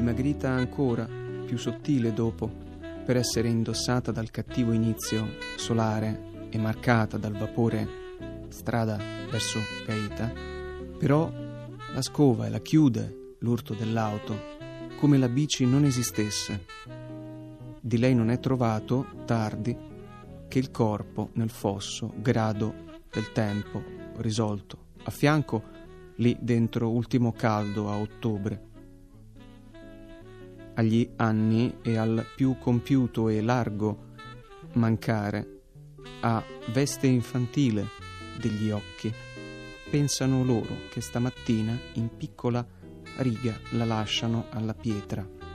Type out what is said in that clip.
dimagrita ancora, più sottile dopo, per essere indossata dal cattivo inizio solare e marcata dal vapore strada verso Gaeta, però la scova e la chiude l'urto dell'auto, come la bici non esistesse. Di lei non è trovato, tardi, che il corpo nel fosso, grado del tempo, risolto. A fianco, lì dentro ultimo caldo a ottobre. Agli anni e al più compiuto e largo mancare, a veste infantile degli occhi, pensano loro che stamattina in piccola riga la lasciano alla pietra